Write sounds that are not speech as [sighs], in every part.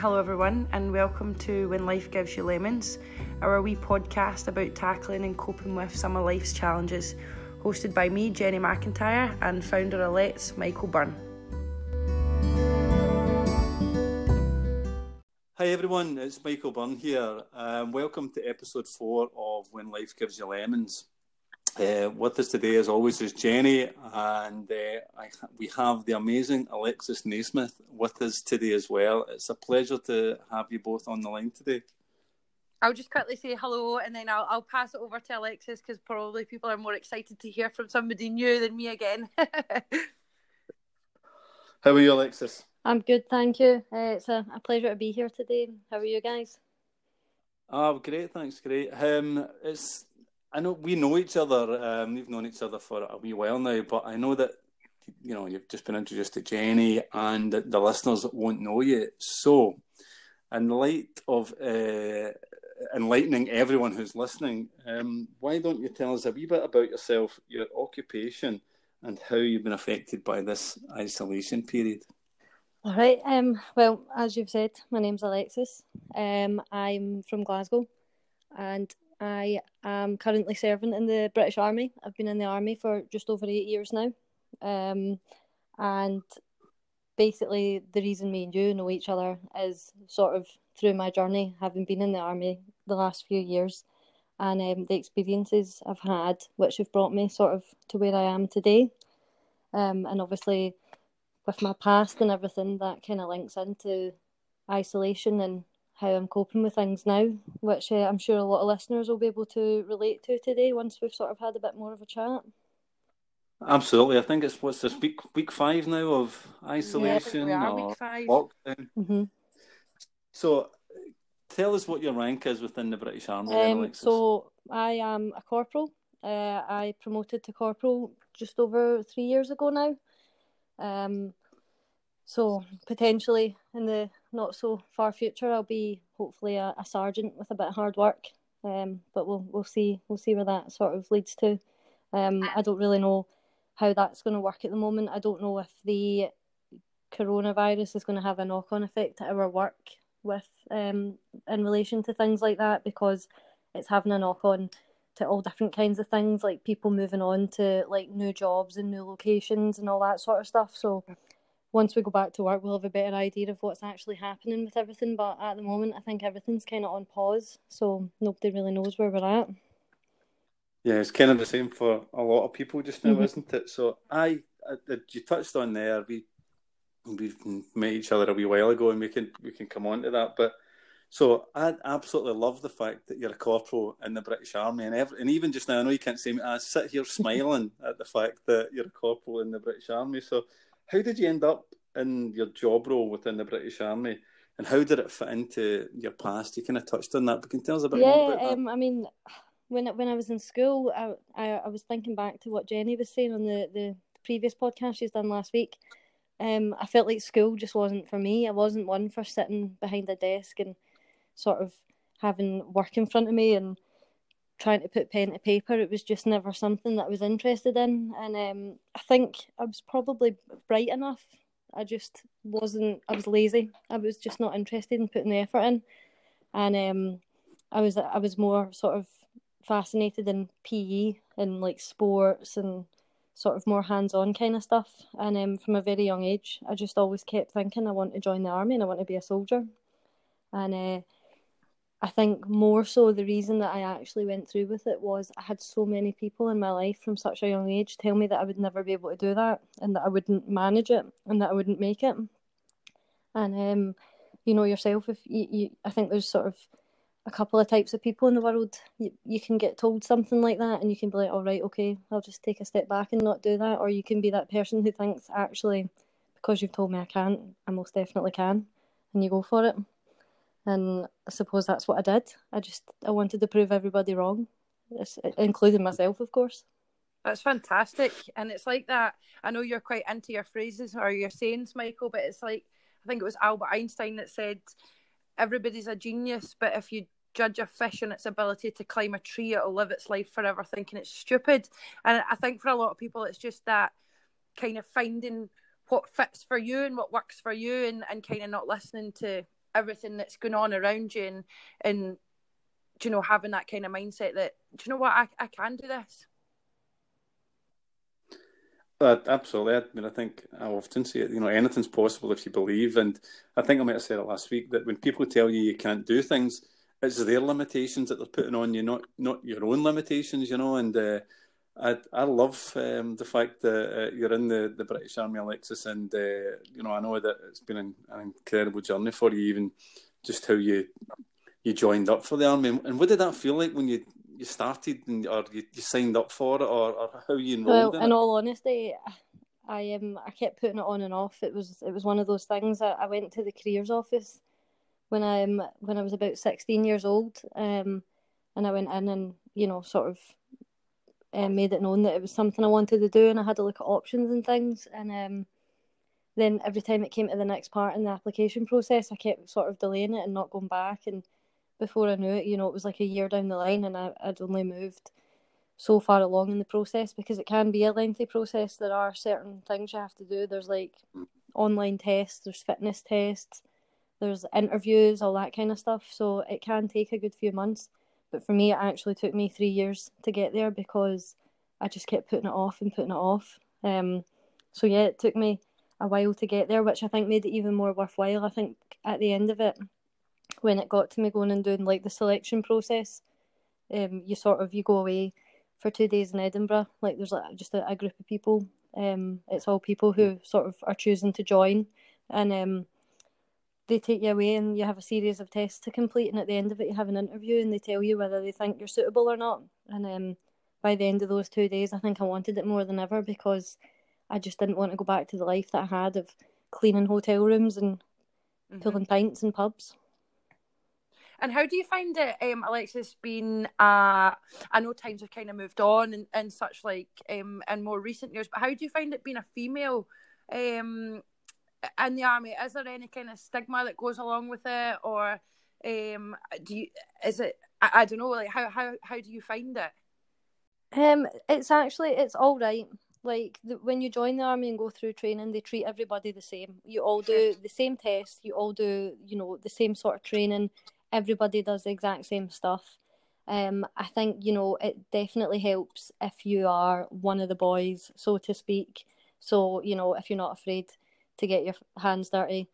Hello, everyone, and welcome to When Life Gives You Lemons, our wee podcast about tackling and coping with some of life's challenges, hosted by me, Jenny McIntyre, and founder of Let's, Michael Byrne. Hi everyone, it's Michael Byrne here. Um, welcome to episode four of When Life Gives You Lemons. Uh, with us today, as always, is Jenny, and uh, I, we have the amazing Alexis Naismith with us today as well. It's a pleasure to have you both on the line today. I'll just quickly say hello, and then I'll, I'll pass it over to Alexis because probably people are more excited to hear from somebody new than me again. [laughs] How are you, Alexis? I'm good, thank you. Uh, it's a, a pleasure to be here today. How are you guys? Oh, great, thanks, great. Um, it's I know we know each other. Um, we've known each other for a wee while now, but I know that you know you've just been introduced to Jenny, and the listeners won't know you. So, in light of uh, enlightening everyone who's listening, um, why don't you tell us a wee bit about yourself, your occupation, and how you've been affected by this isolation period? All right. Um, well, as you've said, my name's Alexis. Um, I'm from Glasgow, and I am currently serving in the British Army. I've been in the army for just over eight years now. Um, and basically, the reason me and you know each other is sort of through my journey, having been in the army the last few years, and um, the experiences I've had, which have brought me sort of to where I am today. Um, and obviously, with my past and everything, that kind of links into isolation and how I'm coping with things now, which uh, I'm sure a lot of listeners will be able to relate to today once we've sort of had a bit more of a chat. Absolutely, I think it's what's this week week five now of isolation yeah, or lockdown. Mm-hmm. So, tell us what your rank is within the British Army. Um, then, so I am a corporal. Uh, I promoted to corporal just over three years ago now. Um, so potentially in the not so far future, I'll be hopefully a, a sergeant with a bit of hard work. Um, but we'll we'll see we'll see where that sort of leads to. Um, I don't really know how that's going to work at the moment. I don't know if the coronavirus is going to have a knock on effect to our work with um in relation to things like that because it's having a knock on to all different kinds of things like people moving on to like new jobs and new locations and all that sort of stuff. So once we go back to work, we'll have a better idea of what's actually happening with everything. But at the moment, I think everything's kind of on pause, so nobody really knows where we're at. Yeah, it's kind of the same for a lot of people just now, Mhm. isn't it? So, I, I, you touched on there. We we've met each other a wee while ago, and we can we can come on to that. But so I absolutely love the fact that you're a corporal in the British Army, and every, and even just now, I know you can't see me. I sit here [laughs] smiling at the fact that you're a corporal in the British Army. So, how did you end up in your job role within the British Army, and how did it fit into your past? You kind of touched on that, but can you tell us a bit more Yeah, about that? um, I mean, when when I was in school, I, I I was thinking back to what Jenny was saying on the the previous podcast she's done last week. Um, I felt like school just wasn't for me. I wasn't one for sitting behind a desk and sort of having work in front of me and trying to put pen to paper. It was just never something that I was interested in. And um, I think I was probably bright enough. I just wasn't. I was lazy. I was just not interested in putting the effort in. And um, I was I was more sort of fascinated in PE and like sports and sort of more hands-on kind of stuff. And um, from a very young age, I just always kept thinking I want to join the army and I want to be a soldier. And uh, I think more so the reason that I actually went through with it was I had so many people in my life from such a young age tell me that I would never be able to do that and that I wouldn't manage it and that I wouldn't make it. And um, you know yourself, if you, you, I think there's sort of a couple of types of people in the world. You, you can get told something like that, and you can be like, "All right, okay, I'll just take a step back and not do that," or you can be that person who thinks, "Actually, because you've told me I can't, I most definitely can," and you go for it. And I suppose that's what I did. I just I wanted to prove everybody wrong, including myself, of course. That's fantastic. And it's like that. I know you're quite into your phrases or your sayings, Michael, but it's like, I think it was Albert Einstein that said, everybody's a genius, but if you judge a fish on its ability to climb a tree, it'll live its life forever thinking it's stupid. And I think for a lot of people, it's just that kind of finding what fits for you and what works for you and, and kind of not listening to everything that's going on around you and and you know having that kind of mindset that do you know what I, I can do this uh, absolutely. I mean, I think I often say it. You know, anything's possible if you believe. And I think I might have said it last week that when people tell you you can't do things, it's their limitations that they're putting on you, not not your own limitations. You know, and uh, I I love um, the fact that uh, you're in the, the British Army, Alexis, and uh, you know I know that it's been an, an, incredible journey for you, even just how you you joined up for the army. And what did that feel like when you you started and, or you, you signed up for it, or, or how you enrolled? Well, in, in all honesty, I um I kept putting it on and off. It was it was one of those things. I, I went to the careers office when I um, when I was about sixteen years old, um, and I went in and you know sort of um, made it known that it was something I wanted to do, and I had to look at options and things. And um, then every time it came to the next part in the application process, I kept sort of delaying it and not going back. And before I knew it, you know, it was like a year down the line, and I, I'd only moved so far along in the process because it can be a lengthy process. There are certain things you have to do. There's like online tests, there's fitness tests, there's interviews, all that kind of stuff. So it can take a good few months. But for me, it actually took me three years to get there because I just kept putting it off and putting it off. Um, so yeah, it took me a while to get there, which I think made it even more worthwhile. I think at the end of it, when it got to me going and doing like the selection process, um, you sort of you go away for two days in Edinburgh. Like there's like just a, a group of people. Um, it's all people who sort of are choosing to join, and um, they take you away and you have a series of tests to complete. And at the end of it, you have an interview and they tell you whether they think you're suitable or not. And um, by the end of those two days, I think I wanted it more than ever because I just didn't want to go back to the life that I had of cleaning hotel rooms and mm-hmm. pulling pints in pubs. And how do you find it, um, Alexis, being, uh, I know times have kind of moved on and, and such like um, in more recent years, but how do you find it being a female um, in the army? Is there any kind of stigma that goes along with it? Or um, do you, is it, I, I don't know, like how, how, how do you find it? Um, it's actually, it's all right like the, when you join the army and go through training they treat everybody the same you all do the same tests you all do you know the same sort of training everybody does the exact same stuff. Um, I think you know it definitely helps if you are one of the boys, so to speak. So you know if you're not afraid to get your hands dirty,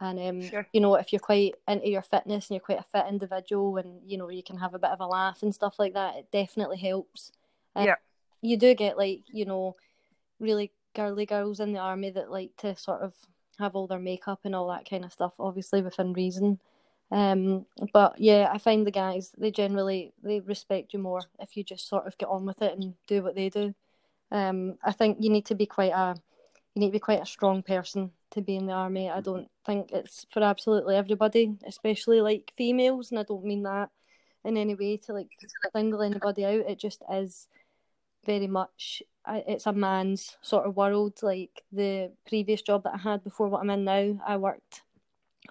and um, sure. you know if you're quite into your fitness and you're quite a fit individual, and you know you can have a bit of a laugh and stuff like that, it definitely helps. Um, yeah, you do get like you know really girly girls in the army that like to sort of have all their makeup and all that kind of stuff, obviously within reason. Um, but yeah, I find the guys they generally they respect you more if you just sort of get on with it and do what they do. Um, I think you need to be quite a you need to be quite a strong person to be in the army. I don't think it's for absolutely everybody, especially like females, and I don't mean that in any way to like single anybody out. It just is very much it's a man's sort of world. Like the previous job that I had before what I'm in now, I worked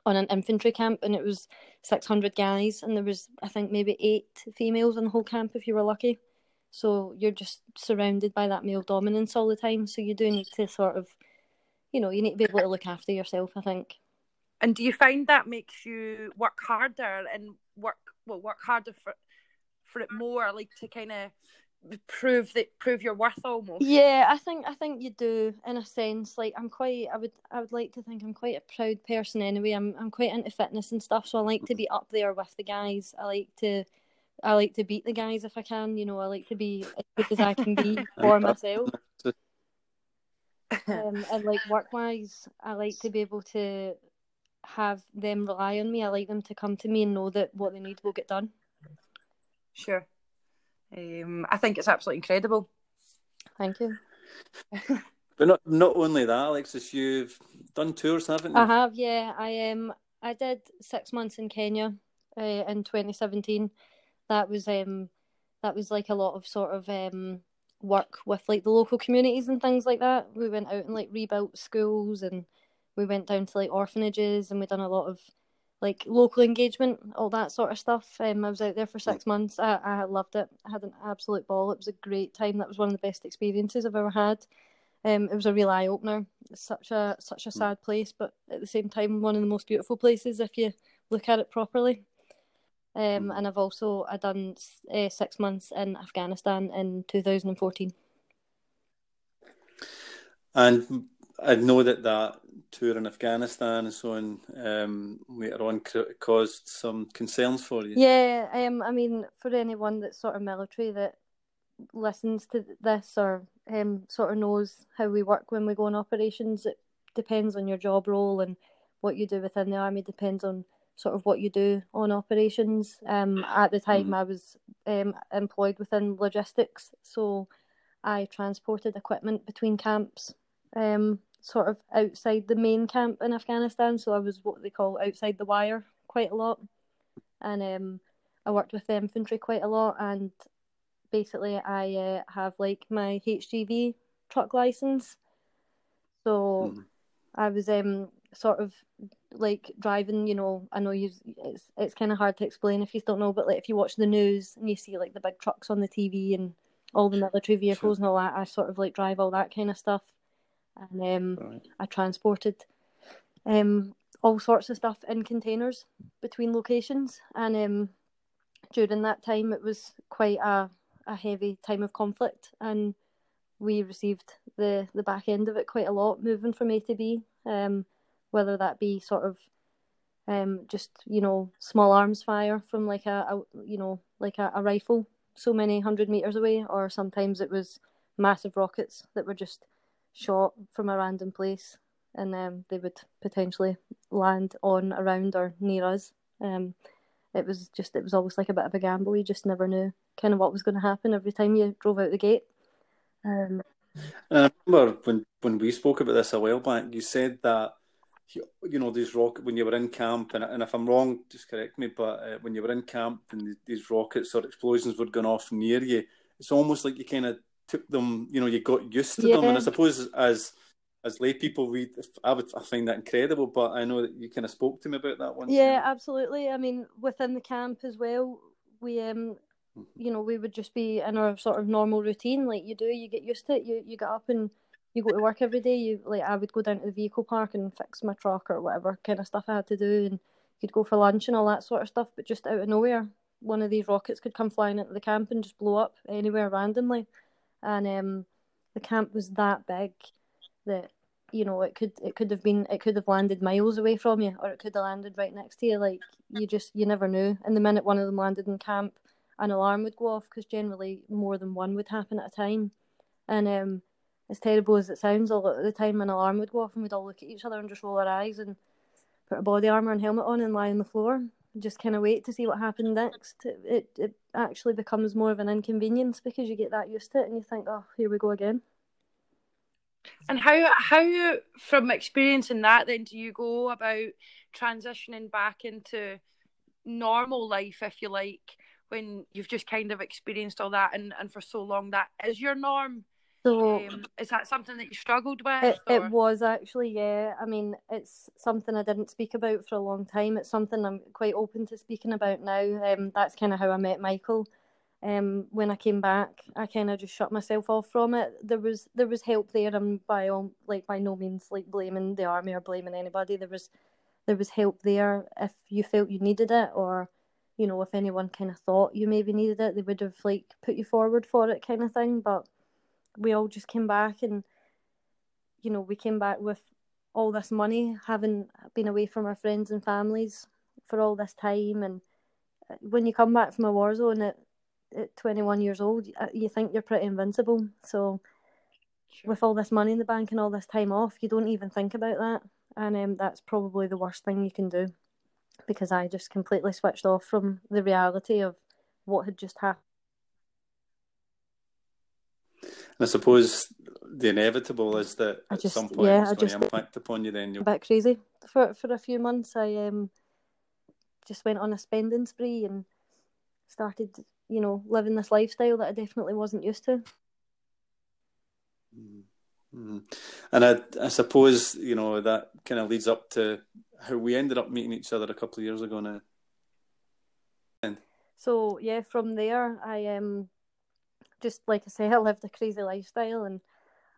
on an infantry camp and it was 600 guys and there was i think maybe eight females in the whole camp if you were lucky so you're just surrounded by that male dominance all the time. So you do need to sort of you know you need to be able to look after yourself i think. And do you find that makes you work harder and work well work harder for for it more like to kind of prove that prove your worth almost? Yeah i think i think you do in a sense. Like i'm quite i would i would like to think i'm quite a proud person anyway. I'm i'm quite into fitness and stuff so i like to be up there with the guys. I like to i like to beat the guys if i can you know i like to be as good as i can be [laughs] for myself [laughs] um, and like work wise i like to be able to have them rely on me i like them to come to me and know that what they need will get done sure um, I think it's absolutely incredible. Thank you. [laughs] but not not only that, Alexis, you've done tours, haven't you? I have, yeah. I um I did six months in Kenya uh, in 2017. That was um that was like a lot of sort of um work with like the local communities and things like that. We went out and like rebuilt schools and we went down to like orphanages and we done a lot of like local engagement, all that sort of stuff. Um, I was out there for six months. I, I loved it. I had an absolute ball. It was a great time. That was one of the best experiences I've ever had. Um, it was a real eye opener. Such a such a sad place, but at the same time, one of the most beautiful places if you look at it properly. Um, and I've also I done uh, six months in Afghanistan in 2014. And I know that that tour in Afghanistan and so on um, later on caused some concerns for you. Yeah, um, I mean, for anyone that's sort of military that listens to this or um, sort of knows how we work when we go on operations, it depends on your job role and what you do within the army. Depends on sort of what you do on operations. Um, at the time, mm. I was um, employed within logistics, so I transported equipment between camps. Um, sort of outside the main camp in Afghanistan, so I was what they call outside the wire quite a lot, and um, I worked with the infantry quite a lot, and basically I uh, have like my HGV truck license, so mm. I was um sort of like driving. You know, I know you it's it's kind of hard to explain if you don't know, but like if you watch the news and you see like the big trucks on the TV and all the military vehicles sure. and all that, I sort of like drive all that kind of stuff and um, right. I transported um, all sorts of stuff in containers between locations. And um, during that time, it was quite a, a heavy time of conflict, and we received the, the back end of it quite a lot, moving from A to B, um, whether that be sort of um, just you know small arms fire from like a, a you know like a, a rifle so many hundred meters away, or sometimes it was massive rockets that were just shot from a random place and um, they would potentially land on, around, or near us. Um, it was just, it was always like a bit of a gamble. You just never knew kind of what was going to happen every time you drove out the gate. Um, and I remember when, when we spoke about this a while back, you said that you know these rocket when you were in camp, and, and if I'm wrong, just correct me. But uh, when you were in camp and these rockets or explosions were going off near you, it's almost like you kind of took them, you know, you got used to yeah. them. And I suppose as as lay people, we I would I find that incredible. But I know that you kind of spoke to me about that one. Yeah, absolutely. I mean, within the camp as well, we um, mm-hmm. you know, we would just be in our sort of normal routine, like you do. You get used to it. You you get up and you go to work every day. You like I would go down to the vehicle park and fix my truck or whatever kind of stuff I had to do, and you'd go for lunch and all that sort of stuff. But just out of nowhere, one of these rockets could come flying into the camp and just blow up anywhere randomly and um, the camp was that big that you know it could it could have been it could have landed miles away from you or it could have landed right next to you like you just you never knew and the minute one of them landed in camp an alarm would go off because generally more than one would happen at a time and um as terrible as it sounds a lot of the time an alarm would go off and we'd all look at each other and just roll our eyes and put a body armor and helmet on and lie on the floor just kind of wait to see what happened next. It, it, it actually becomes more of an inconvenience because you get that used to it and you think, oh, here we go again. And how how from experiencing that then do you go about transitioning back into normal life, if you like, when you've just kind of experienced all that and, and for so long that is your norm? So um, is that something that you struggled with? It, it, was actually, yeah. I mean, it's something I didn't speak about for a long time. It's something I'm quite open to speaking about now. Um, that's kind of how I met Michael. Um, when I came back, I kind of just shut myself off from it. There was there was help there, and by all like by no means like blaming the army or blaming anybody. There was there was help there if you felt you needed it, or you know if anyone kind of thought you maybe needed it, they would have like put you forward for it, kind of thing. But we all just came back and you know we came back with all this money having been away from our friends and families for all this time. And uh, when you come back from a war zone at, at 21 years old uh, you think you're pretty invincible. So sure. with all this money in the bank and all this time off you don't even think about that. And um, that's probably the worst thing you can do because i just completely switched off from the reality of what had just happened I suppose the inevitable is that at just, some point yeah, it's I going to impact upon you. Then you're a bit crazy for for a few months. I um just went on a spending spree and started, you know, living this lifestyle that I definitely wasn't used to. Mm-hmm. And I, I suppose you know that kind of leads up to how we ended up meeting each other a couple of years ago now. So yeah, from there I um just like I say, I lived a crazy lifestyle and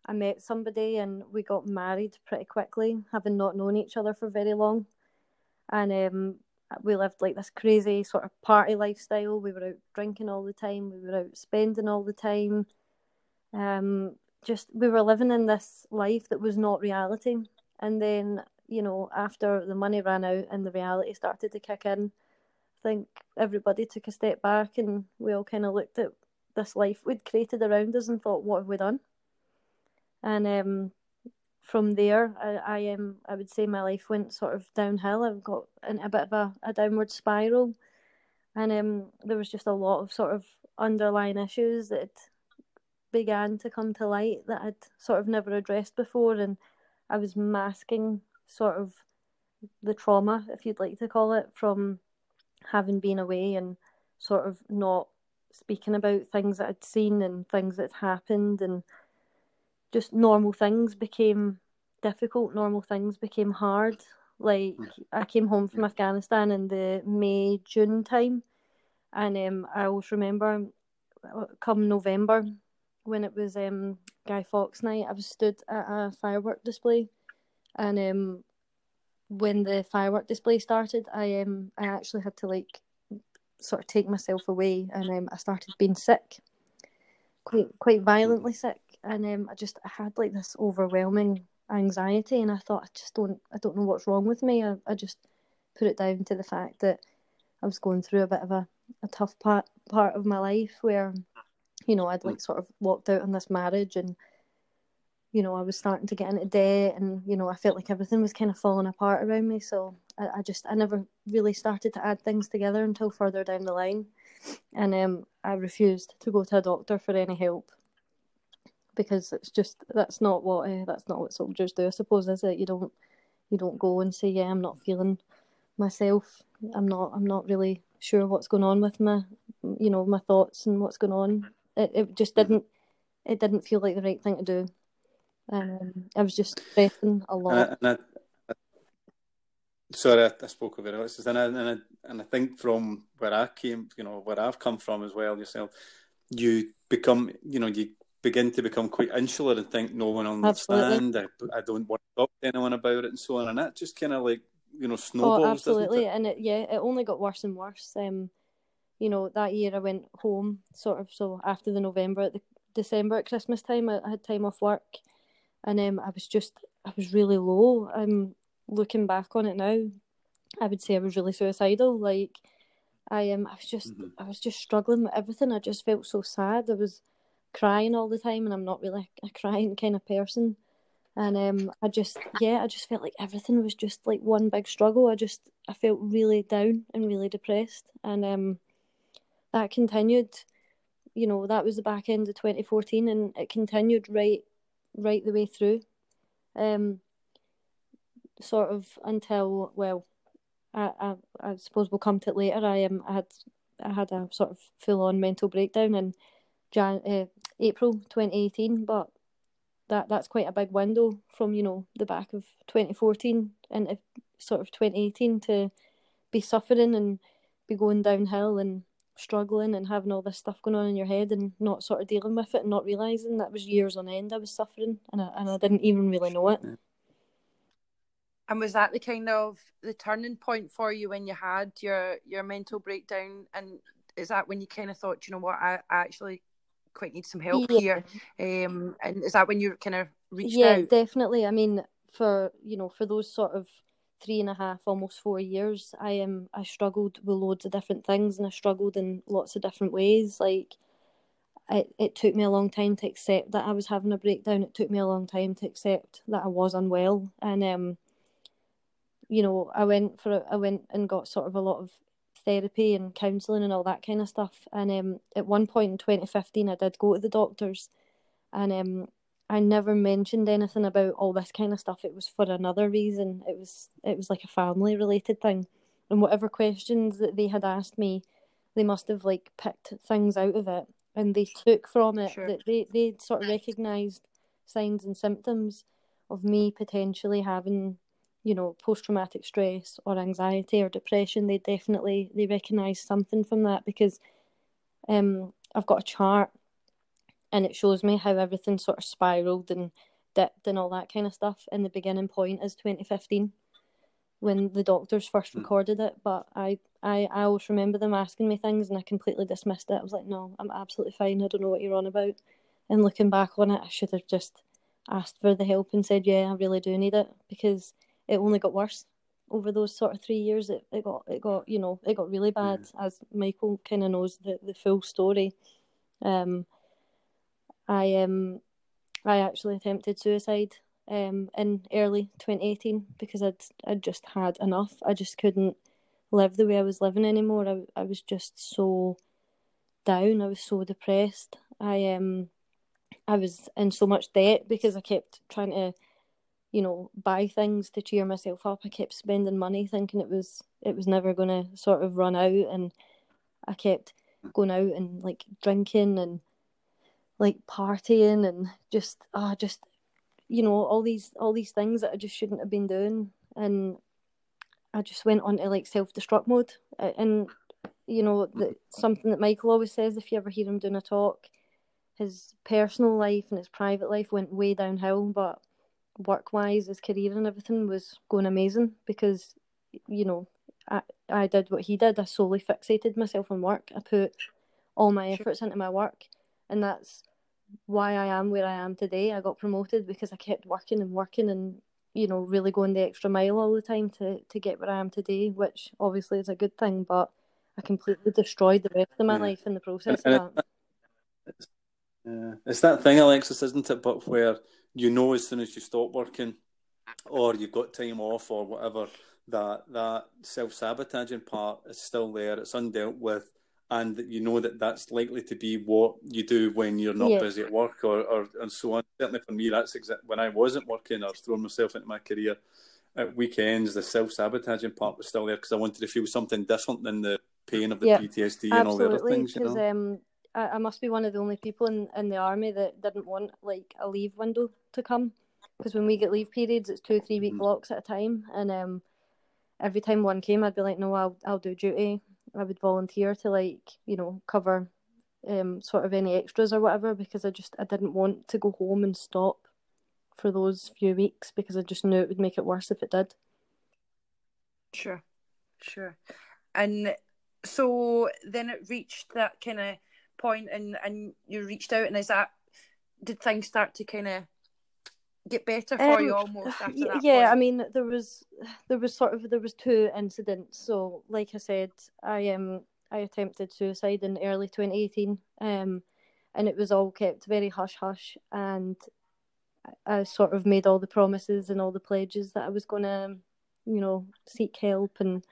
I met somebody and we got married pretty quickly, having not known each other for very long. And um, we lived like this crazy sort of party lifestyle. We were out drinking all the time, we were out spending all the time. Um, just we were living in this life that was not reality. And then, you know, after the money ran out and the reality started to kick in, I think everybody took a step back and we all kind of looked at this life we'd created around us and thought, what have we done? And um, from there, I, I um, I would say my life went sort of downhill. I've got in a bit of a, a downward spiral, and um, there was just a lot of sort of underlying issues that began to come to light that I'd sort of never addressed before, and I was masking sort of the trauma, if you'd like to call it, from having been away and sort of not speaking about things that I'd seen and things that happened and just normal things became difficult, normal things became hard. Like. I came home from Afghanistan in the May June time, and um, I always remember uh, come November when it was um, Guy Fawkes night. I was stood at a firework display, and um, when the firework display started, I um I actually had to like sort of take myself away, and um, I started being sick, quite quite violently sick, and um, I just I had like this overwhelming anxiety, and I thought I just don't I don't know what's wrong with me. I, I just put it down to the fact that I was going through a bit of a, a tough part part of my life where, you know, I'd like sort of walked out on this marriage and you know, I was starting to get into debt and, you know, I felt like everything was kind of falling apart around me. So I, I just, I never really started to add things together until further down the line. And um, I refused to go to a doctor for any help because it's just that's not what uh, that's not what soldiers do. I suppose is it you don't you don't go and say yeah I'm not feeling myself. I'm not I'm not really sure what's going on with my you know my thoughts and what's going on. It it just didn't it didn't feel like the right thing to do. Um, I was just stressing a lot. And I, and I, sorry, I, I spoke over it, and I, and I and I think from where I came, you know, where I've come from as well, yourself, you become, you know, you begin to become quite insular and think no one will understand. I, I, don't want to talk to anyone about it and so on. And that just kind of like, you know, snowballs. Oh, absolutely. It? And it, yeah, it only got worse and worse. Um, you know, that year I went home sort of, so after the November, the December at Christmas time, I, I had time off work and um, I was just, I was really low. I'm looking back on it now, I would say I was really suicidal. Like, I um, I was just, mm-hmm. I was just struggling with everything. I just felt so sad. I was, crying all the time, and I'm not really a crying kind of person. And um, I just, yeah, I just felt like everything was just like one big struggle. I just, I felt really down and really depressed, and um, that continued. You know, that was the back end of 2014, and it continued right, right the way through. Um, sort of until well, I, I, I suppose we'll come to it later. I um, I had, I had a sort of full on mental breakdown, in Jan, uh, April 2018, but that that's quite a big window from you know the back of 2014 into sort of 2018 to be suffering and be going downhill and struggling and having all this stuff going on in your head and not sort of dealing with it and not realizing that was years on end I was suffering and I, and I didn't even really know it. And was that the kind of the turning point for you when you had your your mental breakdown? And is that when you kind of thought, you know what, I, I actually quite need some help yeah. here. Um, and is that when you kind of reached yeah, out? definitely. I mean, for you know, for those sort of three and a half, almost four years, I am I struggled with loads of different things, and I struggled in lots of different ways. Like, it it took me a long time to accept that I was having a breakdown. It took me a long time to accept that I was unwell, and um, you know, I went for I went and got sort of a lot of therapy and counselling and all that kind of stuff. And um, at one point in 2015, I did go to the doctors, and um, I never mentioned anything about all this kind of stuff. It was for another reason. It was it was like a family related thing, and whatever questions that they had asked me, they must have like picked things out of it, and they took from it sure. that they they sort of recognised signs and symptoms of me potentially having you know post traumatic stress or anxiety or depression they definitely they recognized something from that because um I've got a chart and it shows me how everything sort of spiraled and dipped and all that kind of stuff. And the beginning point is 2015 when the doctors first Mm. recorded it. But I, I, I always remember them asking me things and I completely dismissed it. I was like, no, I'm absolutely fine. I don't know what you're on about. And looking back on it, I should have just asked for the help and said, yeah, I really do need it because it only got worse over those sort of three years. It, it got, it got, you know, it got really bad as Michael kind of knows the, the full story. Um, I um I actually attempted suicide um in early 2018 because I'd I'd just had enough. I just couldn't live the way I was living anymore. I I was just so down. I was so depressed. I um I was in so much debt because I kept trying to you know buy things to cheer myself up. I kept spending money thinking it was it was never going to sort of run out and I kept going out and like drinking and like partying and just ah just you know all these all these things that I just shouldn't have been doing. And I just went on to like self destruct mode and you know that something that Michael always says if you ever hear him doing a talk his personal life and his private life went way downhill but work wise his career and everything was going amazing because you know I, I did what he did. I solely fixated myself on work. I put all my efforts into my work. And that's why I am where I am today. I got promoted because I kept working and working and you know really going the extra mile all the time to to get where I am today, which obviously is a good thing. But I completely destroyed the rest of my Yeah. life in the process And-. Yeah, it's that thing, Alexis, isn't it? But where you know as soon as you stop working, or you've got time off, or whatever, that that self sabotaging part is still there. It's undealt with, and that you know that that's likely to be what you do when you're not Yeah. busy at work, or, or and so on. Certainly for me, that's exact when I wasn't working or throwing myself into my career. At weekends, the self sabotaging part was still there because I wanted to feel something different than the pain of the Yeah, PTSD and all the other things. You know? um, I, I must be one of the only people in, in the army that didn't want like a leave window to come. Because when we get leave periods, it's two three week Mhm. blocks at a time, and um, every time one came, I'd be like, no, I'll I'll do duty. I would volunteer to like you know cover um sort of any extras or whatever because I just I didn't want to go home and stop for those few weeks because I just knew it would make it worse if it did. Sure, sure. And so then it reached that kind of point, and and you reached out, and is that did things start to kind of get better for Um, you almost [sighs] after y- that? yeah, I mean there was there was sort of there was two incidents. So like I said, I um I attempted suicide in early 2018, um, and it was all kept very hush hush, and I, I sort of made all the promises and all the pledges that I was gonna, you know, seek help and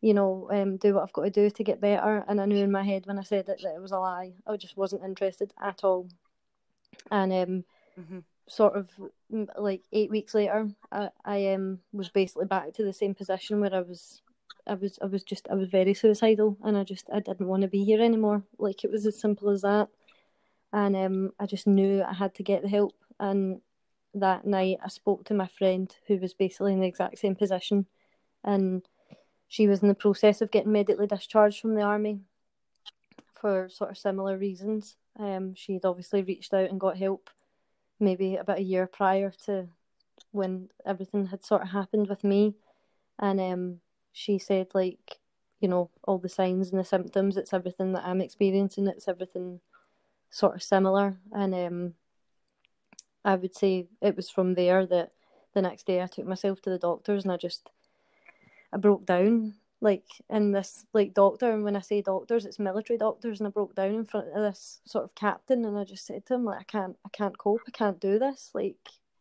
you know um do what I've got to do to get better. And I knew in my head when I said it that it was a lie. I just wasn't interested at all, and um Mhm. Sort of like eight weeks later, I, I um was basically back to the same position where I was, I was, I was just, I was very suicidal, and I just, I didn't want to be here anymore. Like it was as simple as that, and um, I just knew I had to get the help. And that night, I spoke to my friend who was basically in the exact same position, and she was in the process of getting medically discharged from the army for sort of similar reasons. Um, she'd obviously reached out and got help maybe about a year prior to when everything had sort of happened with me. And um she said like you know all the signs and the symptoms it's everything that i'm experiencing it's everything sort of similar. And um i would say it was from there that the next day i took myself to the doctors and i just i broke down like in this like doctor and when i say doctors it's military doctors and i broke down in front of this sort of captain and i just said to him like i can't i can't cope i can't do this like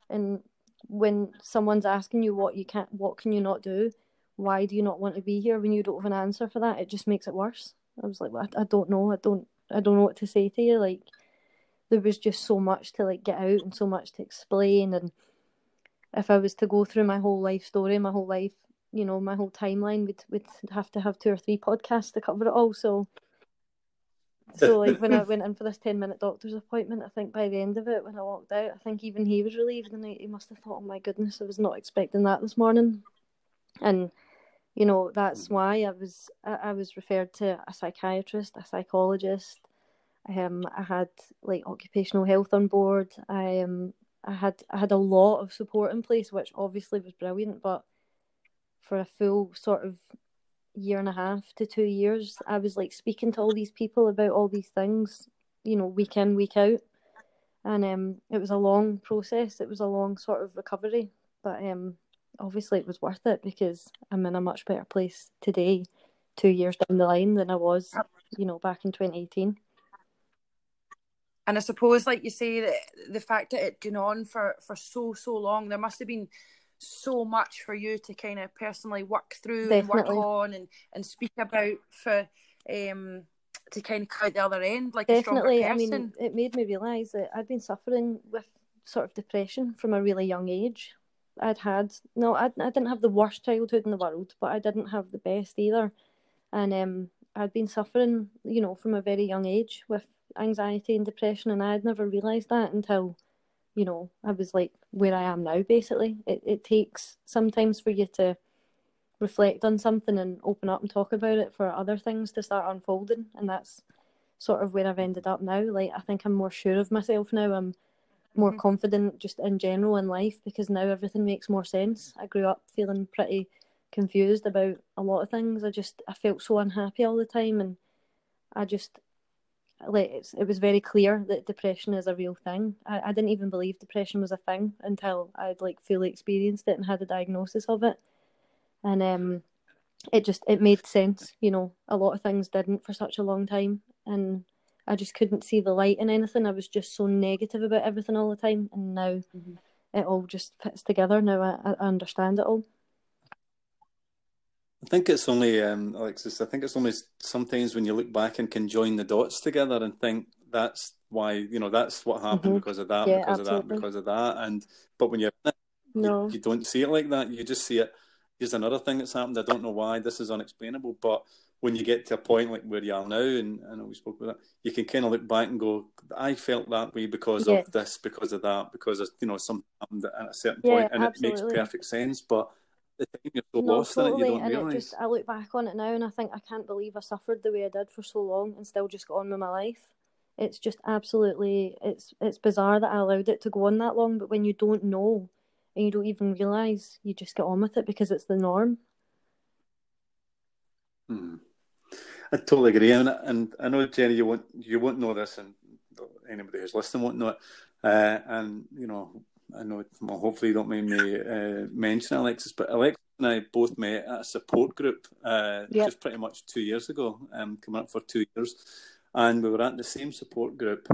and when someone's asking you what you can't what can you not do? Why do you not want to be here when you don't have an answer for that? It just makes it worse. I was like well, I, I don't know. I don't i don't know what to say to you. Like there was just so much to like get out and so much to explain and if i was to go through my whole life story my whole life you know my whole timeline would would have to have two or three podcasts to cover it all so [laughs] so like when I went in for this ten minute doctor's appointment, I think by the end of it, when I walked out, I think even he was relieved, and he, must have thought, "Oh my goodness, I was not expecting that this morning." And you know that's why I was I, I was referred to a psychiatrist, a psychologist, Um, I had like occupational health on board. I um, I had I had a lot of support in place, which obviously was brilliant. But for a full sort of year and a half to two years, I was like speaking to all these people about all these things, you know, week in, week out. And um, it was a long process. It was a long sort of recovery, but um, obviously it was worth it because I'm in a much better place today, two years down the line, than I was, you know, back in 2018. And I suppose, like you say, that the fact that it had gone on for, for so, so long, there must have been so much for you to kind of personally work through Definitely. and work on and, and speak about for um to kind of come out the other end like Definitely. a I mean, it made me realise that I'd been suffering with sort of depression from a really young age. I'd had no, I, I didn't have the worst childhood in the world, but I didn't have the best either, and um, I'd been suffering, you know, from a very young age with anxiety and depression, and I had never realised that until, you know, I was like where I am now. Basically, it it takes sometimes for you to reflect on something and open up and talk about it for other things to start unfolding, and that's sort of where I've ended up now. Like I think I'm more sure of myself now. I'm more Mhm. confident just in general in life because now everything makes more sense. I grew up feeling pretty confused about a lot of things. I just I felt so unhappy all the time and I just like it's, it was very clear that depression is a real thing. I, I didn't even believe depression was a thing until I'd like fully experienced it and had a diagnosis of it. And um it just it made sense, you know. A lot of things didn't for such a long time and I just couldn't see the light in anything. I was just so negative about everything all the time, and now Mhm. it all just fits together. Now I, I understand it all. I think it's only, um, Alexis, I think it's only sometimes when you look back and can join the dots together and think that's why, you know, that's what happened Mhm. because of that, Yeah, because of that, because of that. And, but when you're it, you- you, don't see it like that. You just see it. Here's another thing that's happened. I don't know why. This is unexplainable. But when you get to a point like where you are now, and I know we spoke about that, you can kind of look back and go, I felt that way because Yeah. of this, because of that, because of, you know, something happened at a certain Yeah, point, and it makes perfect sense. But the time you're so no, lost in it, you don't and realise. it just I look back on it now, and I think I can't believe I suffered the way I did for so long and still just got on with my life. It's just absolutely it's it's bizarre that I allowed it to go on that long. But when you don't know and you don't even realize, you just get on with it because it's the norm. Hmm. I totally agree, and, and I know Jenny, you won't you won't know this, and anybody who's listening won't know it. Uh, and you know, I know. Well, hopefully, you don't mind me uh, mentioning Alexis, but Alexis and I both met at a support group uh, Yep. just pretty much two years ago, um, coming up for two years, and we were at the same support group.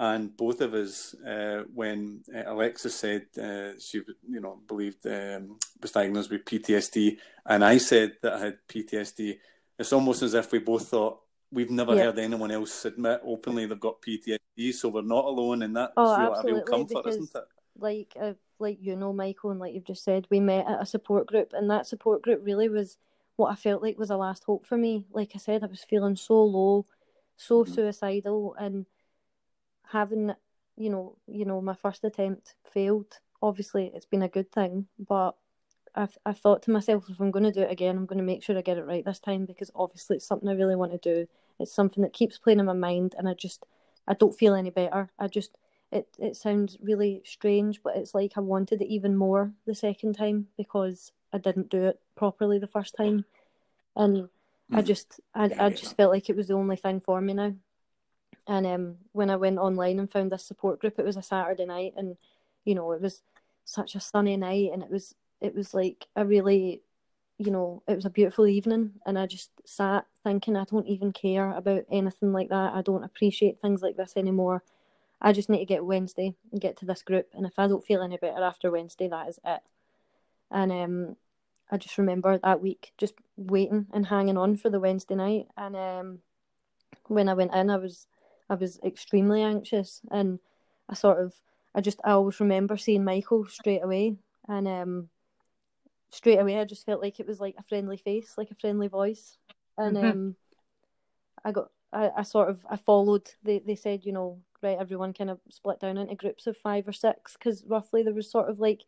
And both of us, uh, when uh, Alexis said uh, she, you know, believed um, was diagnosed with PTSD, and I said that I had PTSD, it's almost as if we both thought we've never Yeah. heard anyone else admit openly they've got PTSD, so we're not alone, and that's Oh, real, a real comfort, isn't it? Like uh, like you know Michael and like you've just said we met at a support group and that support group really was what I felt like was a last hope for me. Like I said I was feeling so low so Mhm. suicidal and having you know you know my first attempt failed. Obviously it's been a good thing but I've, I thought to myself if I'm going to do it again I'm going to make sure I get it right this time because obviously it's something I really want to do. It's something that keeps playing in my mind and I just I don't feel any better. I just it it sounds really strange, but it's like I wanted it even more the second time because I didn't do it properly the first time, and I Mhm. just I I just felt like it was the only thing for me now. And um, when I went online and found this support group, it was a Saturday night, and you know it was such a sunny night, and it was it was like a really, you know, it was a beautiful evening, and I just sat thinking I don't even care about anything like that. I don't appreciate things like this anymore. I just need to get Wednesday and get to this group, and if I don't feel any better after Wednesday, that is it. And um, I just remember that week just waiting and hanging on for the Wednesday night, and um, when I went in, I was I was extremely anxious, and I sort of I just I always remember seeing Michael straight away, and um, straight away I just felt like it was like a friendly face, like a friendly voice, and Mhm. um, I got I, I sort of I followed. They they said you know right everyone kind of split down into groups of five or six because roughly there was sort of like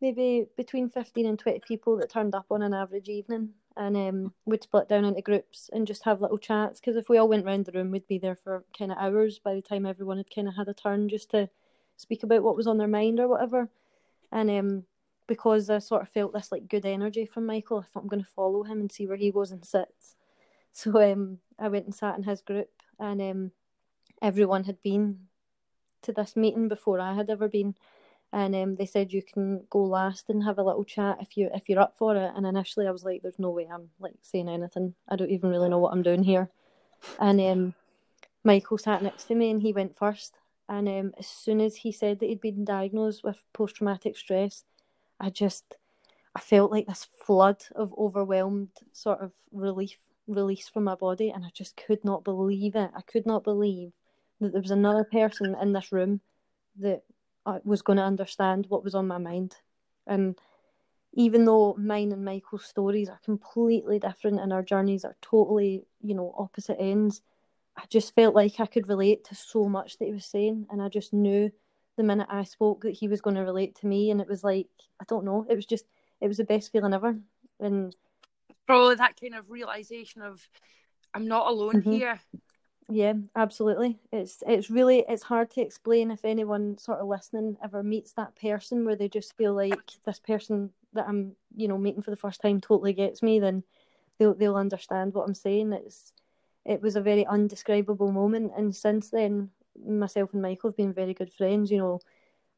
maybe between fifteen and twenty people that turned up on an average evening, and um, we'd split down into groups and just have little chats. Because if we all went round the room, we'd be there for kind of hours by the time everyone had kind of had a turn just to speak about what was on their mind or whatever. And um, because I sort of felt this like good energy from Michael, I thought I'm going to follow him and see where he goes and sits. So um, I went and sat in his group, and um, everyone had been to this meeting before I had ever been and um, they said you can go last and have a little chat if you if you're up for it. And initially, I was like, "There's no way I'm like saying anything. I don't even really know what I'm doing here." And um, Michael sat next to me, and he went first. And um, as soon as he said that he'd been diagnosed with post traumatic stress, I just I felt like this flood of overwhelmed sort of relief release from my body, and I just could not believe it. I could not believe that there was another person in this room that I was going to understand what was on my mind. And even though mine and Michael's stories are completely different and our journeys are totally, you know, opposite ends, I just felt like I could relate to so much that he was saying. And I just knew the minute I spoke that he was going to relate to me. And it was like, I don't know, it was just, it was the best feeling ever. And probably that kind of realization of, I'm not alone mm-hmm. here. Yeah, absolutely. It's it's really it's hard to explain if anyone sort of listening ever meets that person where they just feel like this person that I'm, you know, meeting for the first time totally gets me, then they'll they'll understand what I'm saying. It's it was a very undescribable moment and since then myself and Michael have been very good friends, you know,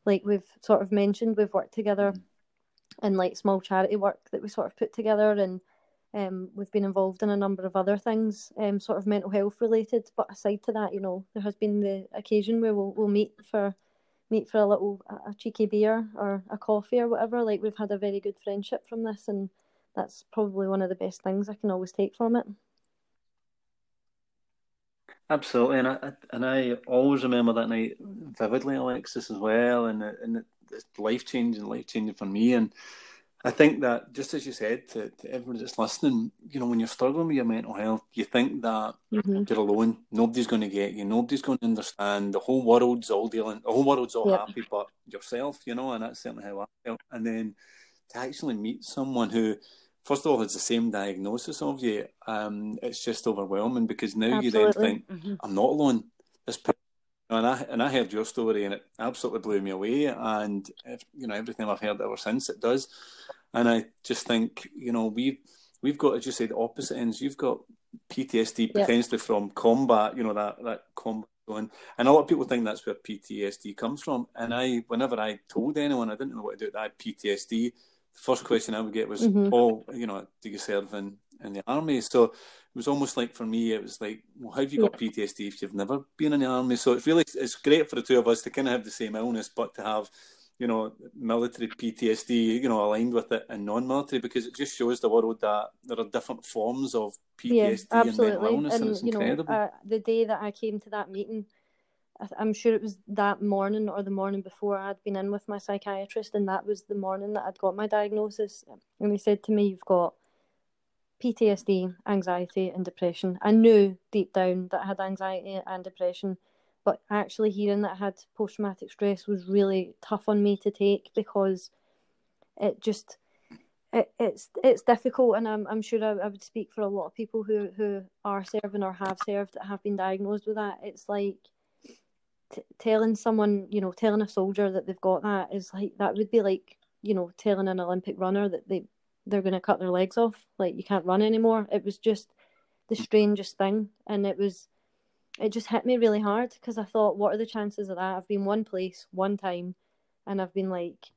like we've sort of mentioned we've worked together mm. in like small charity work that we sort of put together and um, we've been involved in a number of other things, um, sort of mental health related. But aside to that, you know, there has been the occasion where we'll, we'll meet for meet for a little a cheeky beer or a coffee or whatever. Like we've had a very good friendship from this, and that's probably one of the best things I can always take from it. Absolutely, and I and I always remember that night vividly, Alexis, as well, and and it's life changing, life changing for me, and I think that just as you said to, to everyone that's listening, you know, when you're struggling with your mental health, you think that mm-hmm. you're alone. Nobody's going to get you. Nobody's going to understand. The whole world's all dealing. The whole world's all yep. happy, but yourself, you know. And that's certainly how I felt. And then to actually meet someone who, first of all, has the same diagnosis of you, um, it's just overwhelming because now Absolutely. you then think, mm-hmm. I'm not alone. This and I and I heard your story and it absolutely blew me away. And if, you know everything I've heard ever since it does. And I just think, you know, we've we've got, as you say, the opposite ends. You've got PTSD potentially from combat, you know, that that combat going. And a lot of people think that's where PTSD comes from. And I, whenever I told anyone, I didn't know what to do with that PTSD. The first question I would get was, mm-hmm. "Oh, you know, do you serve in in the army?" So it was almost like for me, it was like, "Well, how have you got PTSD if you've never been in the army?" So it's really it's great for the two of us to kind of have the same illness, but to have you know, military PTSD, you know, aligned with it and non-military because it just shows the world that there are different forms of PTSD yeah, and mental illness, and, and it's you incredible. Know, uh, the day that I came to that meeting, I'm sure it was that morning or the morning before I'd been in with my psychiatrist, and that was the morning that I'd got my diagnosis. And he said to me, "You've got PTSD, anxiety, and depression." I knew deep down that I had anxiety and depression but actually hearing that I had post traumatic stress was really tough on me to take because it just it, it's it's difficult and I'm I'm sure I, I would speak for a lot of people who who are serving or have served that have been diagnosed with that. It's like t- telling someone, you know, telling a soldier that they've got that is like that would be like you know telling an Olympic runner that they they're going to cut their legs off, like you can't run anymore. It was just the strangest thing, and it was it just hit me really hard because I thought, what are the chances of that? I've been one place, one time, and I've been like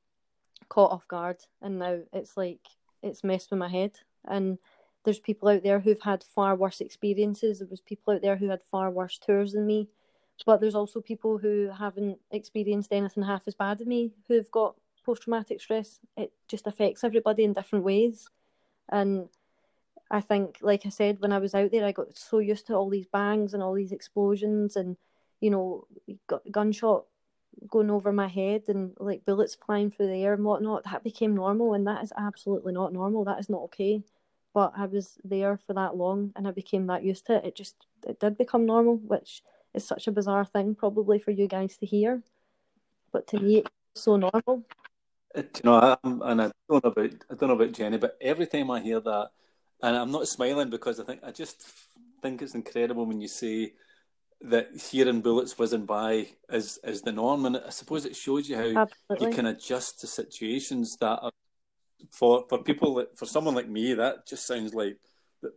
caught off guard, and now it's like it's messed with my head. And there's people out there who've had far worse experiences. There was people out there who had far worse tours than me, but there's also people who haven't experienced anything half as bad as me who've got post traumatic stress. It just affects everybody in different ways, and I think, like I said, when I was out there, I got so used to all these bangs and all these explosions and, you know, gunshot going over my head and like bullets flying through the air and whatnot. That became normal, and that is absolutely not normal. That is not okay. But I was there for that long, and I became that used to it. It just it did become normal, which is such a bizarre thing, probably for you guys to hear. But to me, it's so normal. Uh, it, you know, I'm, and I don't know about I don't know about Jenny, but every time I hear that and I'm not smiling because I think I just think it's incredible when you say that hearing bullets whizzing by is is the norm, and I suppose it shows you how Absolutely. you can adjust to situations that are for for people that for someone like me that just sounds like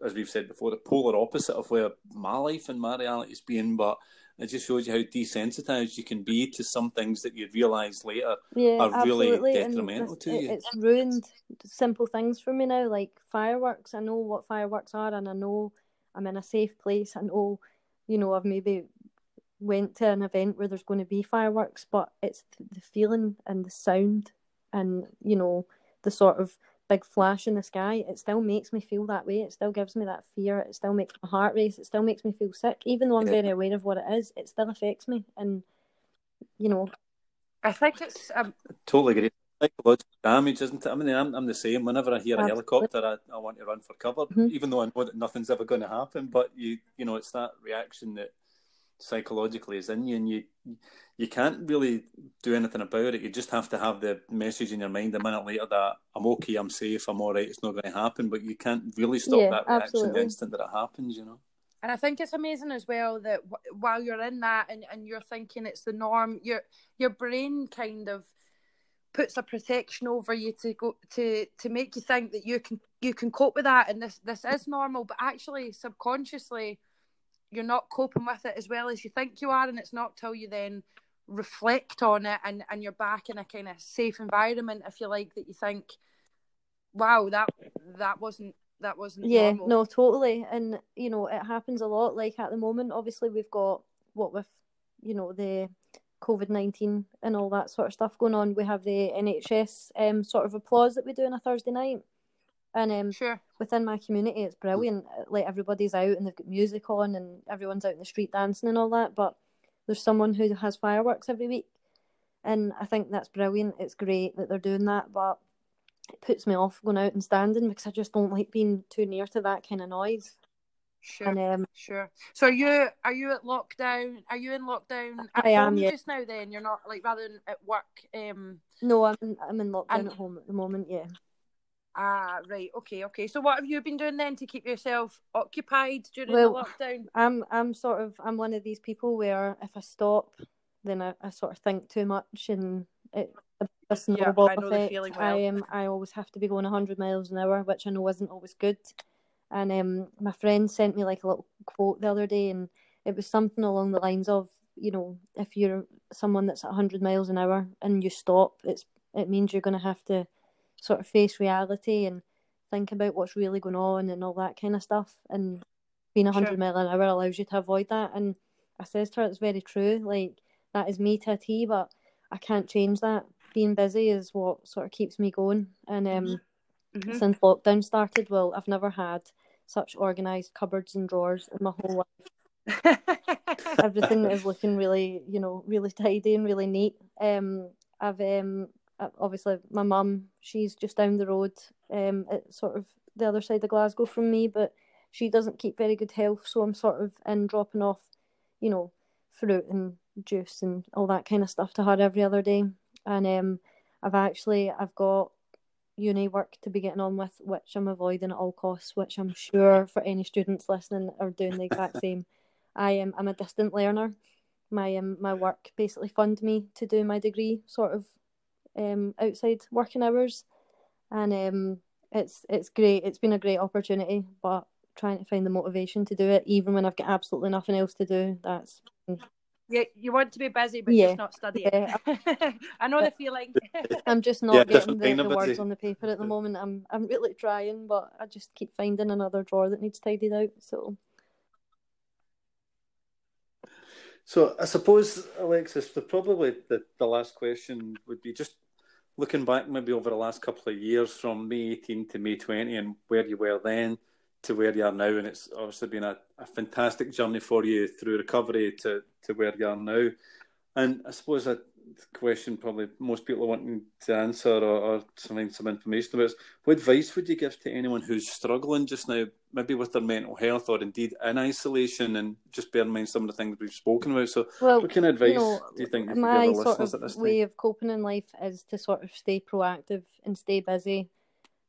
as we've said before the polar opposite of where my life and my reality has been, but it just shows you how desensitized you can be to some things that you realise later yeah, are really absolutely. and detrimental to you. It's ruined simple things for me now, like fireworks. I know what fireworks are, and I know I'm in a safe place. I know, you know, I've maybe went to an event where there's going to be fireworks, but it's the feeling and the sound, and you know, the sort of big flash in the sky. It still makes me feel that way. It still gives me that fear. It still makes my heart race. It still makes me feel sick, even though I'm Yeah. very aware of what it is. It still affects me, and you know, I think it's um, Totally agree. Psychological damage, isn't it? I mean, I'm, I'm the same. Whenever I hear a helicopter, I, I want to run for cover, Mhm. even though I know that nothing's ever going to happen. But you, you know, it's that reaction that psychologically is in you, and you, you can't really do anything about it. You just have to have the message in your mind a minute later that I'm okay, I'm safe, I'm all right, it's not going to happen. But you can't really stop Yeah, that reaction the instant that it happens. You know. And I think it's amazing as well that w- while you're in that and, and you're thinking it's the norm, your your brain kind of puts a protection over you to go to to make you think that you can you can cope with that and this this is normal, but actually subconsciously you're not coping with it as well as you think you are, and it's not till you then reflect on it and and you're back in a kind of safe environment, if you like, that you think, wow, that that wasn't that wasn't Yeah, normal. no, totally. And, you know, it happens a lot. Like at the moment, obviously, we've got what with, you know, the COVID 19 and all that sort of stuff going on. We have the NHS um, sort of applause that we do on a Thursday night. And um, Sure. within my community, it's brilliant. Like everybody's out and they've got music on and everyone's out in the street dancing and all that. But there's someone who has fireworks every week. And I think that's brilliant. It's great that they're doing that. But it puts me off going out and standing because I just don't like being too near to that kind of noise. Sure. And um, Sure. So are you are you at lockdown? Are you in lockdown at I am, yeah. just now? Then you're not like rather than at work. Um. no, I'm in, I'm in lockdown And- at home at the moment. Yeah. Ah, right. Okay. Okay. So what have you been doing then to keep yourself occupied during Well, the lockdown? I'm I'm sort of I'm one of these people where if I stop, then I, I sort of think too much and it a snowball I know the effect. feeling I well. um I always have to be going hundred miles an hour, which I know isn't always good. And um my friend sent me like a little quote the other day, and it was something along the lines of you know if you're someone that's at hundred miles an hour and you stop, it's it means you're going to have to sort of face reality and think about what's really going on and all that kind of stuff. And being a Sure. hundred mile an hour allows you to avoid that. And I says to her, it's very true. Like that is me to a T, but I can't change that. Being busy is what sort of keeps me going. And um, Mhm. since lockdown started, well, I've never had such organised cupboards and drawers in my whole life. [laughs] Everything is looking really, you know, really tidy and really neat. Um, I've um, obviously my mum, she's just down the road, um, at sort of the other side of Glasgow from me, but she doesn't keep very good health, so I'm sort of in dropping off, you know, fruit and juice and all that kind of stuff to her every other day. And um, I've actually I've got uni work to be getting on with, which I'm avoiding at all costs, which I'm sure for any students listening are doing the exact same. I am I'm a distant learner. My um my work basically fund me to do my degree sort of um outside working hours. And um it's it's great. It's been a great opportunity, but trying to find the motivation to do it even when I've got absolutely nothing else to do, that's yeah, you want to be busy, but Yeah. just not studying. Yeah. I [laughs] know the feeling. [laughs] I'm just Yeah, not getting the, the words on the paper at the moment. I'm I'm really trying, but I just keep finding another drawer that needs tidied out. So So I suppose, Alexis, the probably the, the last question would be just looking back maybe over the last couple of years from May 18 to May 20 and where you were then to where you are now. And it's obviously been a, a fantastic journey for you through recovery to, to where you are now. And I suppose a question probably most people are wanting to answer or, or to find some information about is what advice would you give to anyone who's struggling just now, maybe with their mental health or indeed in isolation and just bear in mind some of the things we've spoken about. So well, what kind of advice you know, do you think you my give sort of at this time? way of coping in life is to sort of stay proactive and stay busy,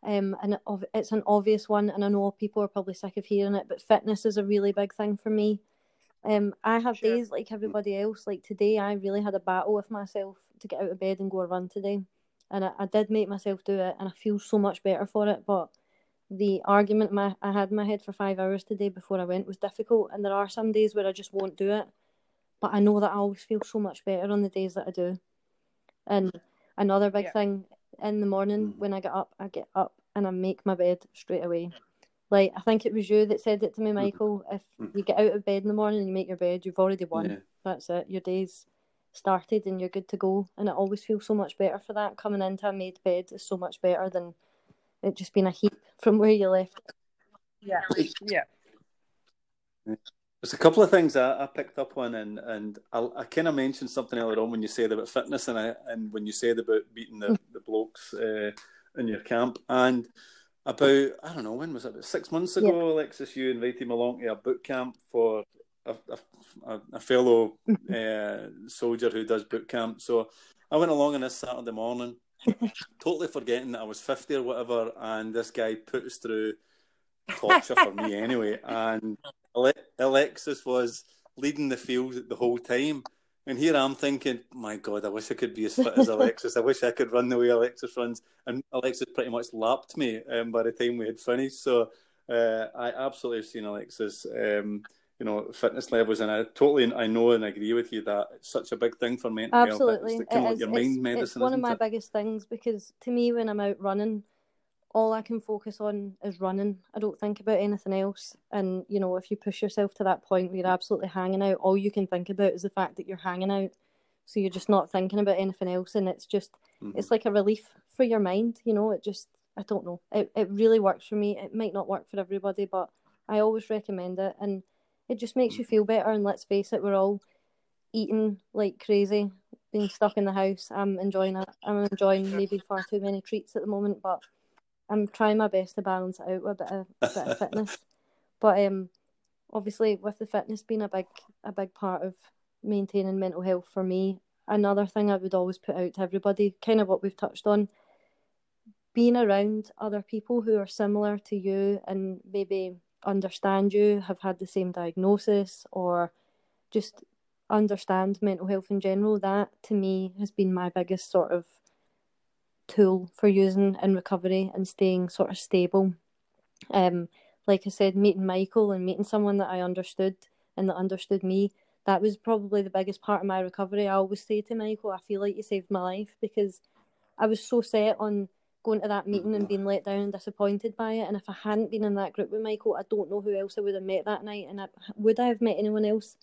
Um, and it's an obvious one, and I know people are probably sick of hearing it, but fitness is a really big thing for me. Um, I have sure. days like everybody else. Like today, I really had a battle with myself to get out of bed and go a run today, and I, I did make myself do it, and I feel so much better for it. But the argument my I had in my head for five hours today before I went was difficult, and there are some days where I just won't do it. But I know that I always feel so much better on the days that I do. And another big yeah. thing in the morning mm. when I get up, I get up and I make my bed straight away. Like I think it was you that said it to me, mm. Michael. If mm. you get out of bed in the morning and you make your bed, you've already won. Yeah. That's it. Your day's started and you're good to go. And it always feels so much better for that. Coming into a made bed is so much better than it just being a heap from where you left. Yeah. Yeah. There's a couple of things I, I picked up on, and and I, I kind of mentioned something earlier on when you said about fitness, and I, and when you said about beating the, the blokes uh, in your camp, and about I don't know when was it about six months ago, yeah. Alexis, you invited me along to a boot camp for a, a, a fellow uh, soldier who does boot camp. So I went along on this Saturday morning, [laughs] totally forgetting that I was fifty or whatever, and this guy puts through torture for me [laughs] anyway, and Alexis was leading the field the whole time. And here I'm thinking, my God, I wish I could be as fit as [laughs] Alexis. I wish I could run the way Alexis runs. And Alexis pretty much lapped me um, by the time we had finished. So uh, I absolutely have seen Alexis, um, you know, fitness levels, and I totally, I know and agree with you that it's such a big thing for mental absolutely. health. Absolutely, it your mind. It's one of my it? biggest things because to me, when I'm out running, all I can focus on is running. I don't think about anything else. And you know, if you push yourself to that point where you're absolutely hanging out, all you can think about is the fact that you're hanging out. So you're just not thinking about anything else, and it's just mm-hmm. it's like a relief for your mind. You know, it just I don't know. It it really works for me. It might not work for everybody, but I always recommend it, and it just makes you feel better. And let's face it, we're all eating like crazy, being stuck in the house. I'm enjoying it. I'm enjoying maybe far too many treats at the moment, but I'm trying my best to balance it out with a bit of, a bit of fitness. [laughs] But um, obviously, with the fitness being a big a big part of maintaining mental health for me, another thing I would always put out to everybody, kind of what we've touched on, being around other people who are similar to you and maybe understand you, have had the same diagnosis, or just understand mental health in general. That to me has been my biggest sort of tool for using in recovery and staying sort of stable. Um, like I said, meeting Michael and meeting someone that I understood and that understood me, that was probably the biggest part of my recovery. I always say to Michael, I feel like you saved my life because I was so set on going to that meeting and being let down and disappointed by it. And if I hadn't been in that group with Michael, I don't know who else I would have met that night. And I, would I have met anyone else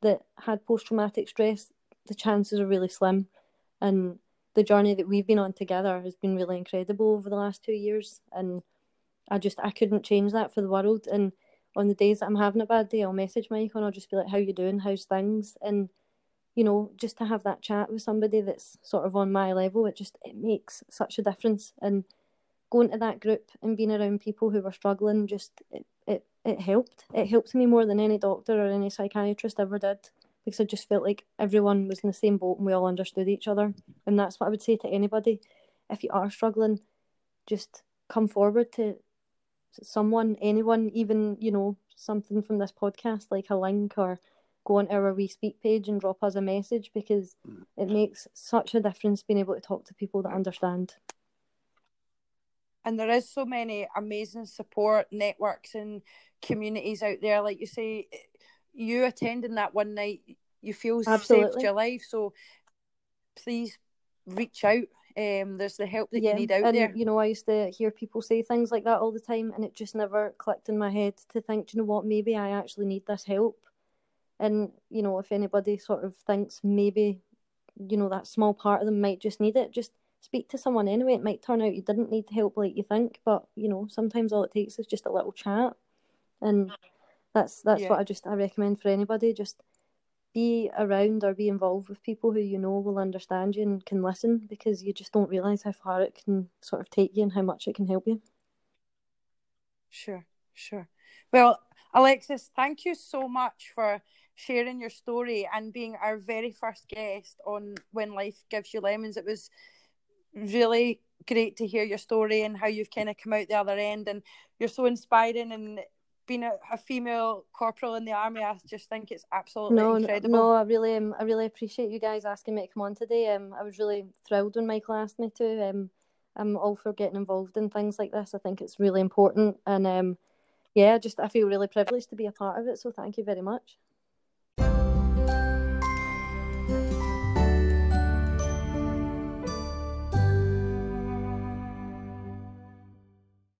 that had post traumatic stress? The chances are really slim. And the journey that we've been on together has been really incredible over the last two years and I just I couldn't change that for the world. And on the days that I'm having a bad day I'll message Michael and I'll just be like how you doing? How's things? And you know just to have that chat with somebody that's sort of on my level it just it makes such a difference. And going to that group and being around people who were struggling just it, it, it helped. It helped me more than any doctor or any psychiatrist ever did because I just felt like everyone was in the same boat and we all understood each other. And that's what I would say to anybody. If you are struggling, just come forward to someone, anyone, even, you know, something from this podcast, like a link or go on our We Speak page and drop us a message because it makes such a difference being able to talk to people that understand. And there is so many amazing support networks and communities out there. Like you say, you attending that one night, you feel Absolutely. saved your life. So please reach out. Um, there's the help that yeah, you need out and, there. You know, I used to hear people say things like that all the time, and it just never clicked in my head to think, you know what, maybe I actually need this help. And you know, if anybody sort of thinks maybe, you know, that small part of them might just need it, just speak to someone anyway. It might turn out you didn't need help like you think, but you know, sometimes all it takes is just a little chat. And that's that's yeah. what I just I recommend for anybody. Just be around or be involved with people who you know will understand you and can listen because you just don't realise how far it can sort of take you and how much it can help you. Sure, sure. Well, Alexis, thank you so much for sharing your story and being our very first guest on When Life Gives You Lemons. It was really great to hear your story and how you've kind of come out the other end. And you're so inspiring and being a, a female corporal in the army, I just think it's absolutely no, incredible. No, I really, um, I really appreciate you guys asking me to come on today. Um, I was really thrilled when Michael asked me to. Um, I'm all for getting involved in things like this. I think it's really important, and um, yeah, just I feel really privileged to be a part of it. So thank you very much.